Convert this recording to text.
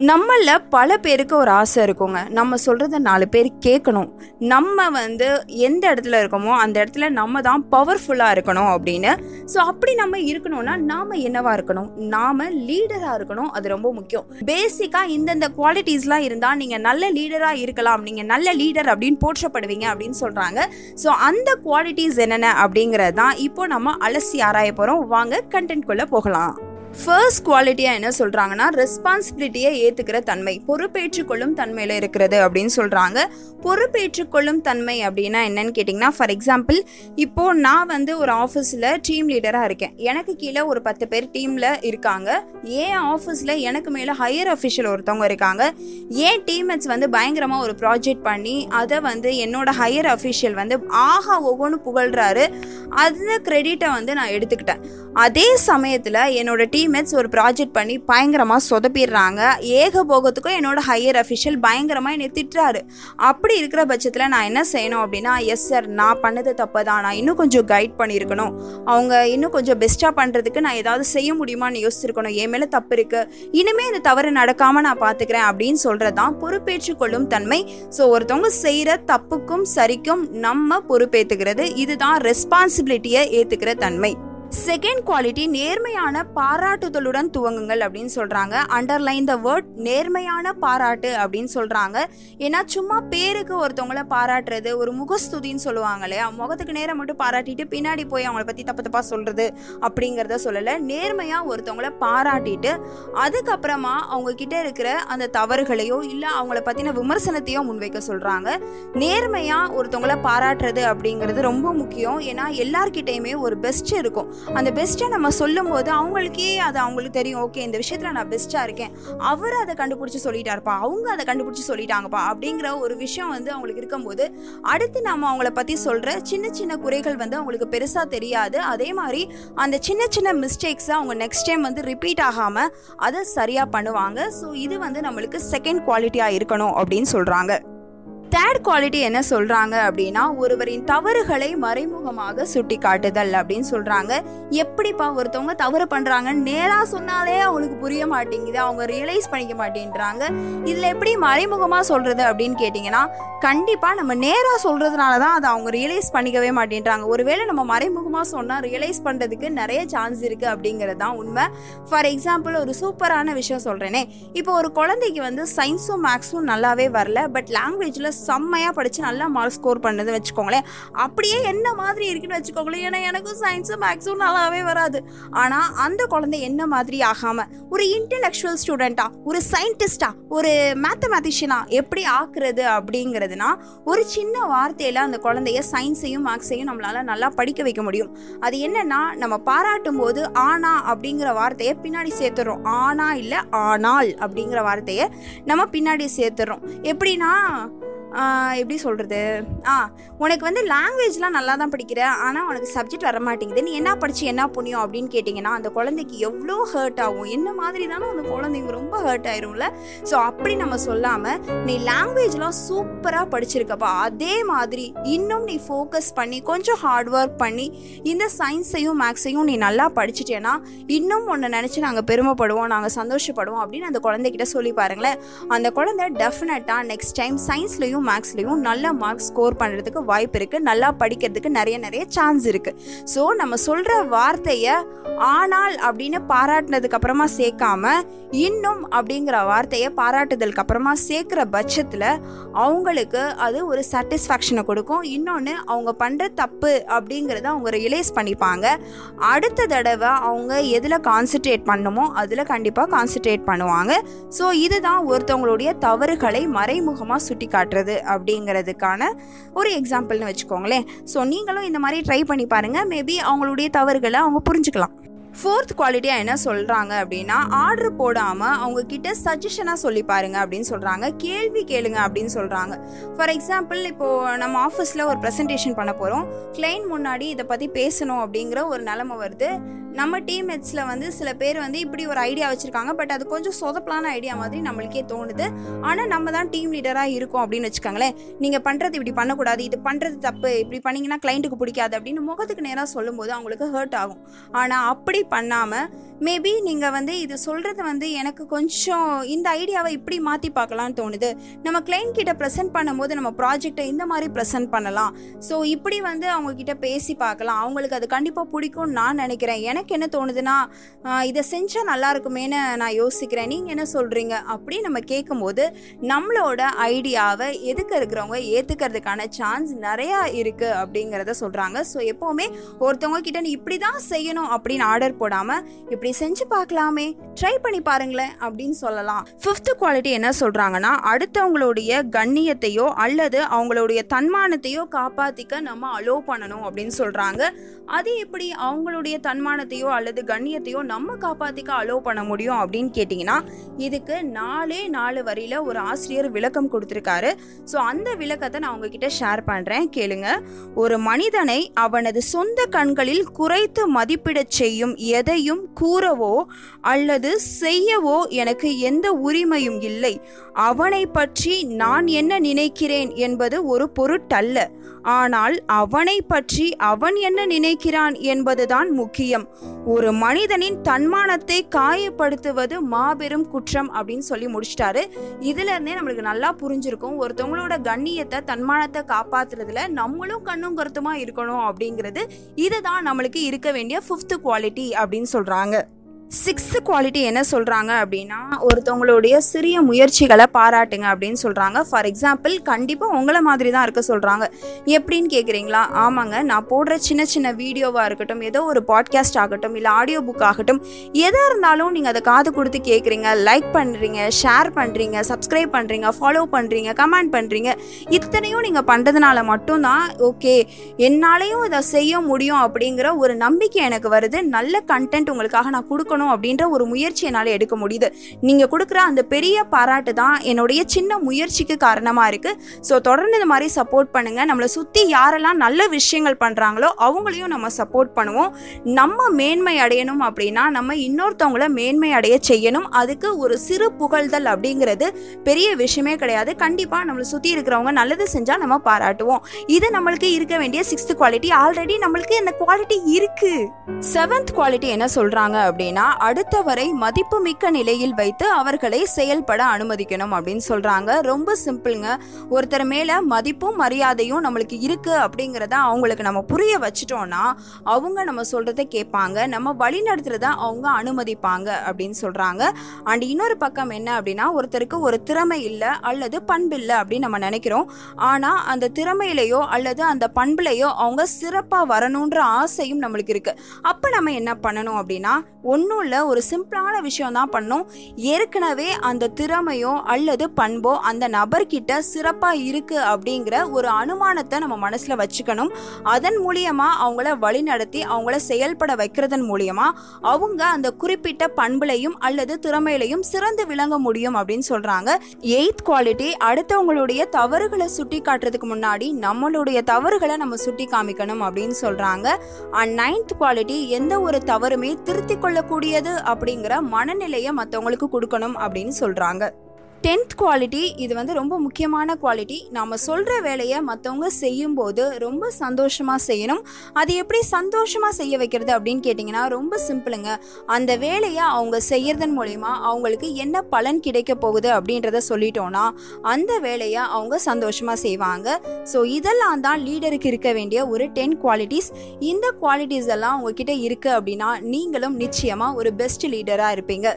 நம்மள பல பேருக்கு ஒரு ஆசை இருக்குங்க. நம்ம சொல்கிறத நாலு பேர் கேட்கணும். நம்ம வந்து எந்த இடத்துல இருக்கோமோ அந்த இடத்துல நம்ம தான் பவர்ஃபுல்லாக இருக்கணும் அப்படின்னு. ஸோ அப்படி நம்ம இருக்கணும்னா நாம் என்னவா இருக்கணும்? நாம் லீடராக இருக்கணும். அது ரொம்ப முக்கியம். பேசிக்காக இந்தந்த குவாலிட்டிஸ்லாம் இருந்தால் நீங்கள் நல்ல லீடராக இருக்கலாம். நீங்கள் நல்ல லீடர் அப்படின்னு போற்றப்படுவீங்க அப்படின்னு சொல்கிறாங்க ஸோ அந்த குவாலிட்டிஸ் என்னென்ன அப்படிங்கிறது தான் இப்போ நம்ம அலசி ஆராய போகிறோம் வாங்க கண்டென்ட்குள்ளே போகலாம். ஃபர்ஸ்ட் குவாலிட்டியாக என்ன சொல்கிறாங்கன்னா ரெஸ்பான்சிபிலிட்டியை ஏற்றுக்கிற தன்மை பொறுப்பேற்றுக்கொள்ளும் தன்மையில் இருக்கிறது அப்படின்னு சொல்கிறாங்க பொறுப்பேற்றுக்கொள்ளும் தன்மை அப்படின்னா என்னன்னு கேட்டிங்கன்னா ஃபார் எக்ஸாம்பிள் இப்போது நான் வந்து ஒரு ஆஃபீஸில் டீம் லீடராக இருக்கேன். எனக்கு கீழே ஒரு பத்து பேர் டீமில் இருக்காங்க. ஏன் ஆஃபீஸில் எனக்கு மேலே ஹையர் அஃபிஷியல் ஒருத்தவங்க இருக்காங்க. ஏன் டீம்மேட்ஸ் வந்து பயங்கரமாக ஒரு ப்ராஜெக்ட் பண்ணி அதை வந்து என்னோட ஹையர் அஃபிஷியல் வந்து ஆஹா ஒவ்வொன்று புகழ்கிறாரு அந்த கிரெடிட்டை வந்து நான் எடுத்துக்கிட்டேன். அதே சமயத்தில் என்னோட டீம் டீம்மேட்ஸ் ஒரு ப்ராஜெக்ட் பண்ணி பயங்கரமாக சொதப்பிடுறாங்க. ஏக போகத்துக்கும் என்னோட ஹையர் அஃபிஷியல் பயங்கரமாக என்னை திட்டுறாரு. அப்படி இருக்கிற பட்சத்தில் நான் என்ன செய்யணும் அப்படின்னா எஸ் சார் நான் பண்ணது தப்பு தான் நான் இன்னும் கொஞ்சம் கைட் பண்ணியிருக்கணும். அவங்க இன்னும் கொஞ்சம் பெஸ்ட்டாக பண்ணுறதுக்கு நான் ஏதாவது செய்ய முடியுமான்னு யோசிச்சிருக்கணும். என் மேலே தப்பு இருக்குது இனிமேல் இந்த தவறு நடக்காமல் நான் பார்த்துக்கிறேன் அப்படின்னு சொல்கிறது தான் பொறுப்பேற்றுக்கொள்ளும் தன்மை. ஸோ ஒருத்தவங்க செய்கிற தப்புக்கும் சரிக்கும் நம்ம பொறுப்பேற்றுக்கிறது இதுதான் ரெஸ்பான்சிபிலிட்டியை ஏற்றுக்கிற தன்மை. செகண்ட் குவாலிட்டி நேர்மையான பாராட்டுதலுடன் துவங்குங்கள் அப்படின்னு சொல்கிறாங்க அண்டர்லைன் த வேர்ட் நேர்மையான பாராட்டு அப்படின்னு சொல்கிறாங்க ஏன்னா சும்மா பேருக்கு ஒருத்தவங்கள பாராட்டுறது ஒரு முகஸ்துதின்னு சொல்லுவாங்க இல்லையா முகத்துக்கு நேரம் மட்டும் பாராட்டிட்டு பின்னாடி போய் அவங்கள பற்றி தப்பு தப்பாக சொல்கிறது அப்படிங்கிறத சொல்லலை. நேர்மையாக ஒருத்தவங்கள பாராட்டிட்டு அதுக்கப்புறமா அவங்க கிட்ட இருக்கிற அந்த தவறுகளையோ இல்லை அவங்கள பற்றின விமர்சனத்தையோ முன்வைக்க சொல்கிறாங்க நேர்மையாக ஒருத்தவங்கள பாராட்டுறது அப்படிங்கிறது ரொம்ப முக்கியம். ஏன்னா எல்லார்கிட்டையுமே ஒரு பெஸ்ட் இருக்கும். அந்த பெஸ்ட்டை நம்ம சொல்லும் போது அவங்களுக்கே அது அவங்களுக்கு தெரியும். ஓகே இந்த விஷயத்தில் நான் பெஸ்ட்டாக இருக்கேன். அவர் அதை கண்டுபிடிச்சி சொல்லிட்டாருப்பா. அவங்க அதை கண்டுபிடிச்சி சொல்லிட்டாங்கப்பா. அப்படிங்கிற ஒரு விஷயம் வந்து அவங்களுக்கு இருக்கும்போது அடுத்து நம்ம அவங்கள பற்றி சொல்கிற சின்ன சின்ன குறைகள் வந்து அவங்களுக்கு பெருசாக தெரியாது. அதே மாதிரி அந்த சின்ன சின்ன மிஸ்டேக்ஸை அவங்க நெக்ஸ்ட் டைம் வந்து ரிப்பீட் ஆகாமல் அதை சரியாக பண்ணுவாங்க. ஸோ இது வந்து நம்மளுக்கு செகண்ட் குவாலிட்டியாக இருக்கணும் அப்படின்னு சொல்கிறாங்க தேர்ட் குவாலிட்டி என்ன சொல்றாங்க அப்படின்னா ஒருவரின் தவறுகளை மறைமுகமாக சுட்டி காட்டுதல் அப்படின்னு சொல்றாங்க. எப்படிப்பா ஒருத்தவங்க தவறு பண்றாங்க நேரா சொன்னாலே அவங்களுக்கு புரிய மாட்டேங்குது அவங்க ரியலைஸ் பண்ணிக்க மாட்டேன்றாங்க. இதுல எப்படி மறைமுகமா சொல்றது அப்படின்னு கேட்டிங்கன்னா கண்டிப்பா நம்ம நேரா சொல்றதுனால தான் அதை அவங்க ரியலைஸ் பண்ணிக்கவே மாட்டேன்றாங்க. ஒருவேளை நம்ம மறைமுகமா சொன்னா ரியலைஸ் பண்றதுக்கு நிறைய சான்ஸ் இருக்கு அப்படிங்கிறது தான் உண்மை. ஃபார் எக்ஸாம்பிள் ஒரு சூப்பரான விஷயம் சொல்றேனே. இப்போ ஒரு குழந்தைக்கு வந்து சயின்ஸும் மேக்ஸும் நல்லாவே வரல பட் லாங்குவேஜ்ல செம்மையாக படித்து நல்லா மார்க் ஸ்கோர் பண்ணது வச்சுக்கோங்களேன். அப்படியே என்ன மாதிரி இருக்குன்னு வச்சுக்கோங்களேன். ஏன்னா எனக்கும் சயின்ஸும் மேக்ஸும் நல்லாவே வராது. ஆனால் அந்த குழந்தை என்ன மாதிரி ஆகாமல் ஒரு இன்டெலெக்சுவல் ஸ்டூடெண்ட்டா ஒரு சயின்டிஸ்டா ஒரு மேத்தமேட்டிஷியனா எப்படி ஆக்குறது அப்படிங்கிறதுனா ஒரு சின்ன வார்த்தையில் அந்த குழந்தைய சயின்ஸையும் மேக்ஸையும் நம்மளால் நல்லா படிக்க வைக்க முடியும். அது என்னன்னா நம்ம பாராட்டும் போது ஆனா அப்படிங்கிற வார்த்தையை பின்னாடி சேர்த்துறோம் ஆனா இல்லை ஆனால் அப்படிங்கிற வார்த்தையை நம்ம பின்னாடி சேர்த்துறோம் எப்படின்னா எப்படி சொல்கிறது ஆ உனக்கு வந்து லாங்குவேஜ்லாம் நல்லா தான் படிக்கிற. ஆனால் உனக்கு சப்ஜெக்ட் வர மாட்டேங்குது நீ என்ன படிச்சு என்ன புண்ணியம் அப்படின்னு கேட்டிங்கன்னா அந்த குழந்தைக்கு எவ்வளோ ஹர்ட் ஆகும்? என்ன மாதிரி தானே அந்த குழந்தைங்க ரொம்ப ஹர்ட் ஆயிரும்ல? ஸோ அப்படி நம்ம சொல்லாமல் நீ லாங்குவேஜ்லாம் சூப்பராக படிச்சிருக்கப்பா. அதே மாதிரி இன்னும் நீ ஃபோக்கஸ் பண்ணி கொஞ்சம் ஹார்ட் ஒர்க் பண்ணி இந்த சயின்ஸையும் மேக்ஸையும் நீ நல்லா படிச்சிட்டேன்னா இன்னும் ஒன்று நினச்சி நாங்கள் பெருமைப்படுவோம் நாங்கள் சந்தோஷப்படுவோம் அப்படின்னு அந்த குழந்தைகிட்ட சொல்லி பாருங்களேன். அந்த குழந்தை டெஃபினட்டாக நெக்ஸ்ட் டைம் சயின்ஸ்லையும் மேக்ஸ்லேயும் நல்ல மார்க்ஸ் ஸ்கோர் பண்ணுறதுக்கு வாய்ப்பு இருக்குது நல்லா படிக்கிறதுக்கு நிறைய நிறைய சான்ஸ் இருக்குது ஸோ நம்ம சொல்கிற வார்த்தையை ஆனால் அப்படின்னு பாராட்டினதுக்கு அப்புறமா சேர்க்காம இன்னும் அப்படிங்கிற வார்த்தையை பாராட்டுதலுக்கு அப்புறமா சேர்க்குற பட்சத்தில் அவங்களுக்கு அது ஒரு சாட்டிஸ்ஃபேக்ஷனை கொடுக்கும். இன்னொன்று அவங்க பண்ணுற தப்பு அப்படிங்கிறத அவங்க ரியலைஸ் பண்ணிப்பாங்க. அடுத்த தடவை அவங்க எதில் கான்சென்ட்ரேட் பண்ணுமோ அதில் கண்டிப்பாக கான்சென்ட்ரேட் பண்ணுவாங்க. ஸோ இதுதான் ஒருத்தவங்களுடைய தவறுகளை மறைமுகமாக சுட்டி காட்டுறது அப்படிங்கிறதுக்கான ஒரு எக்ஸாம்பிள்னு வச்சுக்கோங்களேன். ஸோ நீங்களும் இந்த மாதிரி ட்ரை பண்ணி பாருங்கள் மேபி அவங்களுடைய தவறுகளை அவங்க புரிஞ்சுக்கலாம். ஃபோர்த் குவாலிட்டியாக என்ன சொல்கிறாங்க அப்படின்னா ஆர்டர் போடாமல் அவங்க கிட்ட சஜஷனாக சொல்லி பாருங்க அப்படின்னு சொல்கிறாங்க கேள்வி கேளுங்க அப்படின்னு சொல்கிறாங்க ஃபார் எக்ஸாம்பிள் இப்போது நம்ம ஆஃபீஸில் ஒரு ப்ரெசன்டேஷன் பண்ண போகிறோம் கிளைண்ட் முன்னாடி இதை பற்றி பேசணும் அப்படிங்கிற ஒரு நிலமை வருது. நம்ம டீம்மேட்ஸில் வந்து சில பேர் வந்து இப்படி ஒரு ஐடியா வச்சுருக்காங்க பட் அது கொஞ்சம் சொதப்பலான ஐடியா மாதிரி நம்மளுக்கே தோணுது. ஆனால் நம்ம தான் டீம் லீடராக இருக்கோம் அப்படின்னு வச்சுக்கோங்களேன். நீங்கள் பண்ணுறது இப்படி பண்ணக்கூடாது இது பண்ணுறது தப்பு இப்படி பண்ணிங்கன்னா கிளைண்ட்டுக்கு பிடிக்காது அப்படின்னு முகத்துக்கு நேராக சொல்லும்போது அவங்களுக்கு ஹர்ட் ஆகும். ஆனால் அப்படி பண்ணாமல் மேபி நீங்கள் வந்து இது சொல்கிறது வந்து எனக்கு கொஞ்சம் இந்த ஐடியாவை இப்படி மாற்றி பார்க்கலான்னு தோணுது. நம்ம கிளைண்ட் கிட்ட ப்ரெசென்ட் பண்ணும்போது நம்ம ப்ராஜெக்டை இந்த மாதிரி ப்ரெசென்ட் பண்ணலாம். ஸோ இப்படி வந்து அவங்கக்கிட்ட பேசி பார்க்கலாம். அவங்களுக்கு அது கண்டிப்பாக பிடிக்கும்னு நான் நினைக்கிறேன். எனக்கு என்ன தோணுதுன்னா இதை செஞ்சால் நல்லா இருக்குமேன்னு நான் யோசிக்கிறேன். நீங்கள் என்ன சொல்கிறீங்க அப்படி நம்ம கேட்கும்போது நம்மளோட ஐடியாவை எதுக்க இருக்கிறவங்க ஏற்றுக்கிறதுக்கான சான்ஸ் நிறையா இருக்குது அப்படிங்கிறத சொல்கிறாங்க ஸோ எப்போவுமே ஒருத்தவங்க கிட்ட நீ இப்படி தான் செய்யணும் அப்படின்னு ஆர்டர் போடாமல் இப்படி செஞ்சு பார்க்கலாமே. ட்ரை பண்ணி பாருங்களேன் அப்படின்னு சொல்லலாம். ஃபிஃப்த்து குவாலிட்டி என்ன சொல்கிறாங்கன்னா அடுத்தவங்களுடைய கண்ணியத்தையோ அல்லது அவங்களுடைய தன்மானத்தையோ காப்பாற்றிக்க நம்ம அலோவ் பண்ணணும் அப்படின்னு சொல்கிறாங்க அது எப்படி? அவங்களுடைய தன்மானத்தை தன்மானத்தையோ அல்லது கண்ணியத்தையோ நம்ம காப்பாற்றிக்க அலோவ் பண்ண முடியும் அப்படின்னு கேட்டிங்கன்னா இதுக்கு நாலே நாலு வரியில் ஒரு ஆசிரியர் விளக்கம் கொடுத்துருக்காரு. ஸோ அந்த விளக்கத்தை நான் உங்ககிட்ட ஷேர் பண்ணுறேன் கேளுங்க. ஒரு மனிதனை அவனது சொந்த கண்களில் குறைத்து மதிப்பிடச் செய்யும் எதையும் கூறவோ அல்லது செய்யவோ எனக்கு எந்த உரிமையும் இல்லை. அவனை பற்றி நான் என்ன நினைக்கிறேன் என்பது ஒரு பொருட்டல்ல. ஆனால் அவனை பற்றி அவன் என்ன நினைக்கிறான் என்பதுதான் முக்கியம். ஒரு மனிதனின் தன்மானத்தை காயப்படுத்துவது மாபெரும் குற்றம் அப்படின்னு சொல்லி முடிச்சிட்டாரு. இதுல இருந்தே நம்மளுக்கு நல்லா புரிஞ்சிருக்கும். ஒருத்தவங்களோட கண்ணியத்தை தன்மானத்தை காப்பாத்துறதுல நம்மளும் கண்ணும் கருத்துமா இருக்கணும் அப்படிங்கிறது இதுதான் நம்மளுக்கு இருக்க வேண்டிய ஃபிஃப்த் குவாலிட்டி அப்படின்னு சொல்றாங்க. சிக்ஸ்த்து குவாலிட்டி என்ன சொல்கிறாங்க அப்படின்னா ஒருத்தவங்களுடைய சிறிய முயற்சிகளை பாராட்டுங்க அப்படின்னு சொல்கிறாங்க ஃபார் எக்ஸாம்பிள் கண்டிப்பாக உங்களை மாதிரி தான் இருக்க சொல்கிறாங்க எப்படின்னு கேட்குறீங்களா ஆமாங்க நான் போடுற சின்ன சின்ன வீடியோவாக இருக்கட்டும் ஏதோ ஒரு பாட்காஸ்ட் ஆகட்டும் இல்லை ஆடியோ புக் ஆகட்டும் எதாக இருந்தாலும் நீங்கள் அதை காது கொடுத்து கேட்குறீங்க லைக் பண்ணுறீங்க ஷேர் பண்ணுறீங்க சப்ஸ்கிரைப் பண்ணுறீங்க ஃபாலோ பண்ணுறீங்க கமெண்ட் பண்ணுறீங்க இத்தனையும் நீங்கள் பண்ணுறதுனால மட்டும்தான் ஓகே என்னாலையும் இதை செய்ய முடியும் அப்படிங்கிற ஒரு நம்பிக்கை எனக்கு வருது. நல்ல கண்டென்ட் உங்களுக்காக நான் கொடுக்கணும் அப்படின்ற ஒரு முயற்சி என்னால் எடுக்க முடியுது. நீங்கள் கொடுக்குற அந்த பெரிய பாராட்டு தான் என்னுடைய சின்ன முயற்சிக்கு காரணமாக இருக்குது ஸோ தொடர்ந்து இந்த மாதிரி சப்போர்ட் பண்ணுங்கள் நம்மளை சுற்றி யாரெல்லாம் நல்ல விஷயங்கள் பண்ணுறாங்களோ அவங்களையும் நம்ம சப்போர்ட் பண்ணுவோம். நம்ம மேன்மை அடையணும் அப்படின்னா நம்ம இன்னொருத்தவங்கள மேன்மை அடைய செய்யணும். அதுக்கு ஒரு சிறு புகழ்தல் அப்படிங்கிறது பெரிய விஷயமே கிடையாது. கண்டிப்பாக நம்மளை சுற்றி இருக்கிறவங்க நல்லது செஞ்சால் நம்ம பாராட்டுவோம். இது நம்மளுக்கு இருக்க வேண்டிய சிக்ஸ்த் குவாலிட்டி ஆல்ரெடி நம்மளுக்கு இந்த குவாலிட்டி இருக்கு. செவன்த் குவாலிட்டி என்ன சொல்றாங்க அப்படின்னா அடுத்தவரை மதிப்புமிக்க நிலையில் வைத்து அவர்களை செயல்பட அனுமதிக்கணும் அப்படின்னு சொல்றாங்க. ரொம்ப சிம்பிளுங்க. ஒருத்தர் மேல மதிப்பும் மரியாதையும் நம்மளுக்கு இருக்கு அப்படிங்கிறத அவங்களுக்கு நம்ம புரிய வச்சுட்டோம்னா அவங்க நம்ம சொல்றத கேட்பாங்க. நம்ம வழி நடத்துறத அவங்க அனுமதிப்பாங்க அப்படின்னு சொல்றாங்க. அண்ட் இன்னொரு பக்கம் என்ன அப்படின்னா ஒருத்தருக்கு ஒரு திறமை இல்லை அல்லது பண்பு இல்லை அப்படின்னு நம்ம நினைக்கிறோம். ஆனா அந்த திறமையிலையோ அல்லது அந்த பண்புலையோ அவங்க சிறப்பா வரணுன்ற ஆசையும் நம்மளுக்கு இருக்கு. அப்ப நம்ம என்ன பண்ணணும் அப்படின்னா ஒன்றும் இல்லை ஒரு சிம்பிளான விஷயம் தான் பண்ணும். ஏற்கனவே அந்த திறமையோ அல்லது பண்போ அந்த நபர்கிட்ட சிறப்பாக இருக்கு அப்படிங்கிற ஒரு அனுமானத்தை நம்ம மனசில் வச்சுக்கணும். அதன் மூலியமாக அவங்கள வழிநடத்தி அவங்கள செயல்பட வைக்கிறதன் மூலியமாக அவங்க அந்த குறிப்பிட்ட பண்புலையும் அல்லது திறமையிலையும் சிறந்து விளங்க முடியும் அப்படின்னு சொல்கிறாங்க எயித் குவாலிட்டி அடுத்தவங்களுடைய தவறுகளை சுட்டி காட்டுறதுக்கு முன்னாடி நம்மளுடைய தவறுகளை நம்ம சுட்டி காமிக்கணும் அப்படின்னு சொல்கிறாங்க அண்ட் நைன்த் குவாலிட்டி எந்த ஒரு தவறுமே திருத்திக் கொள்ளக்கூடிய கொள்ளக்கூடியது அப்படிங்கிற மனநிலையை மற்றவங்களுக்கு கொடுக்கணும் அப்படின்னு சொல்றாங்க. டென்த் குவாலிட்டி இது வந்து ரொம்ப முக்கியமான குவாலிட்டி நாம் சொல்கிற வேலையை மற்றவங்க செய்யும்போது ரொம்ப சந்தோஷமாக செய்யணும். அது எப்படி சந்தோஷமாக செய்ய வைக்கிறது அப்படின்னு கேட்டிங்கன்னா ரொம்ப சிம்பிளுங்க. அந்த வேலையை அவங்க செய்யறதன் மூலயமா அவங்களுக்கு என்ன பலன் கிடைக்க போகுது அப்படின்றத சொல்லிட்டோன்னா அந்த வேலையை அவங்க சந்தோஷமாக செய்வாங்க. ஸோ இதெல்லாம் தான் லீடருக்கு இருக்க வேண்டிய ஒரு டென் குவாலிட்டிஸ் இந்த குவாலிட்டிஸ் எல்லாம் உங்ககிட்ட இருக்குது அப்படின்னா நீங்களும் நிச்சயமாக ஒரு பெஸ்ட் லீடராக இருப்பீங்க.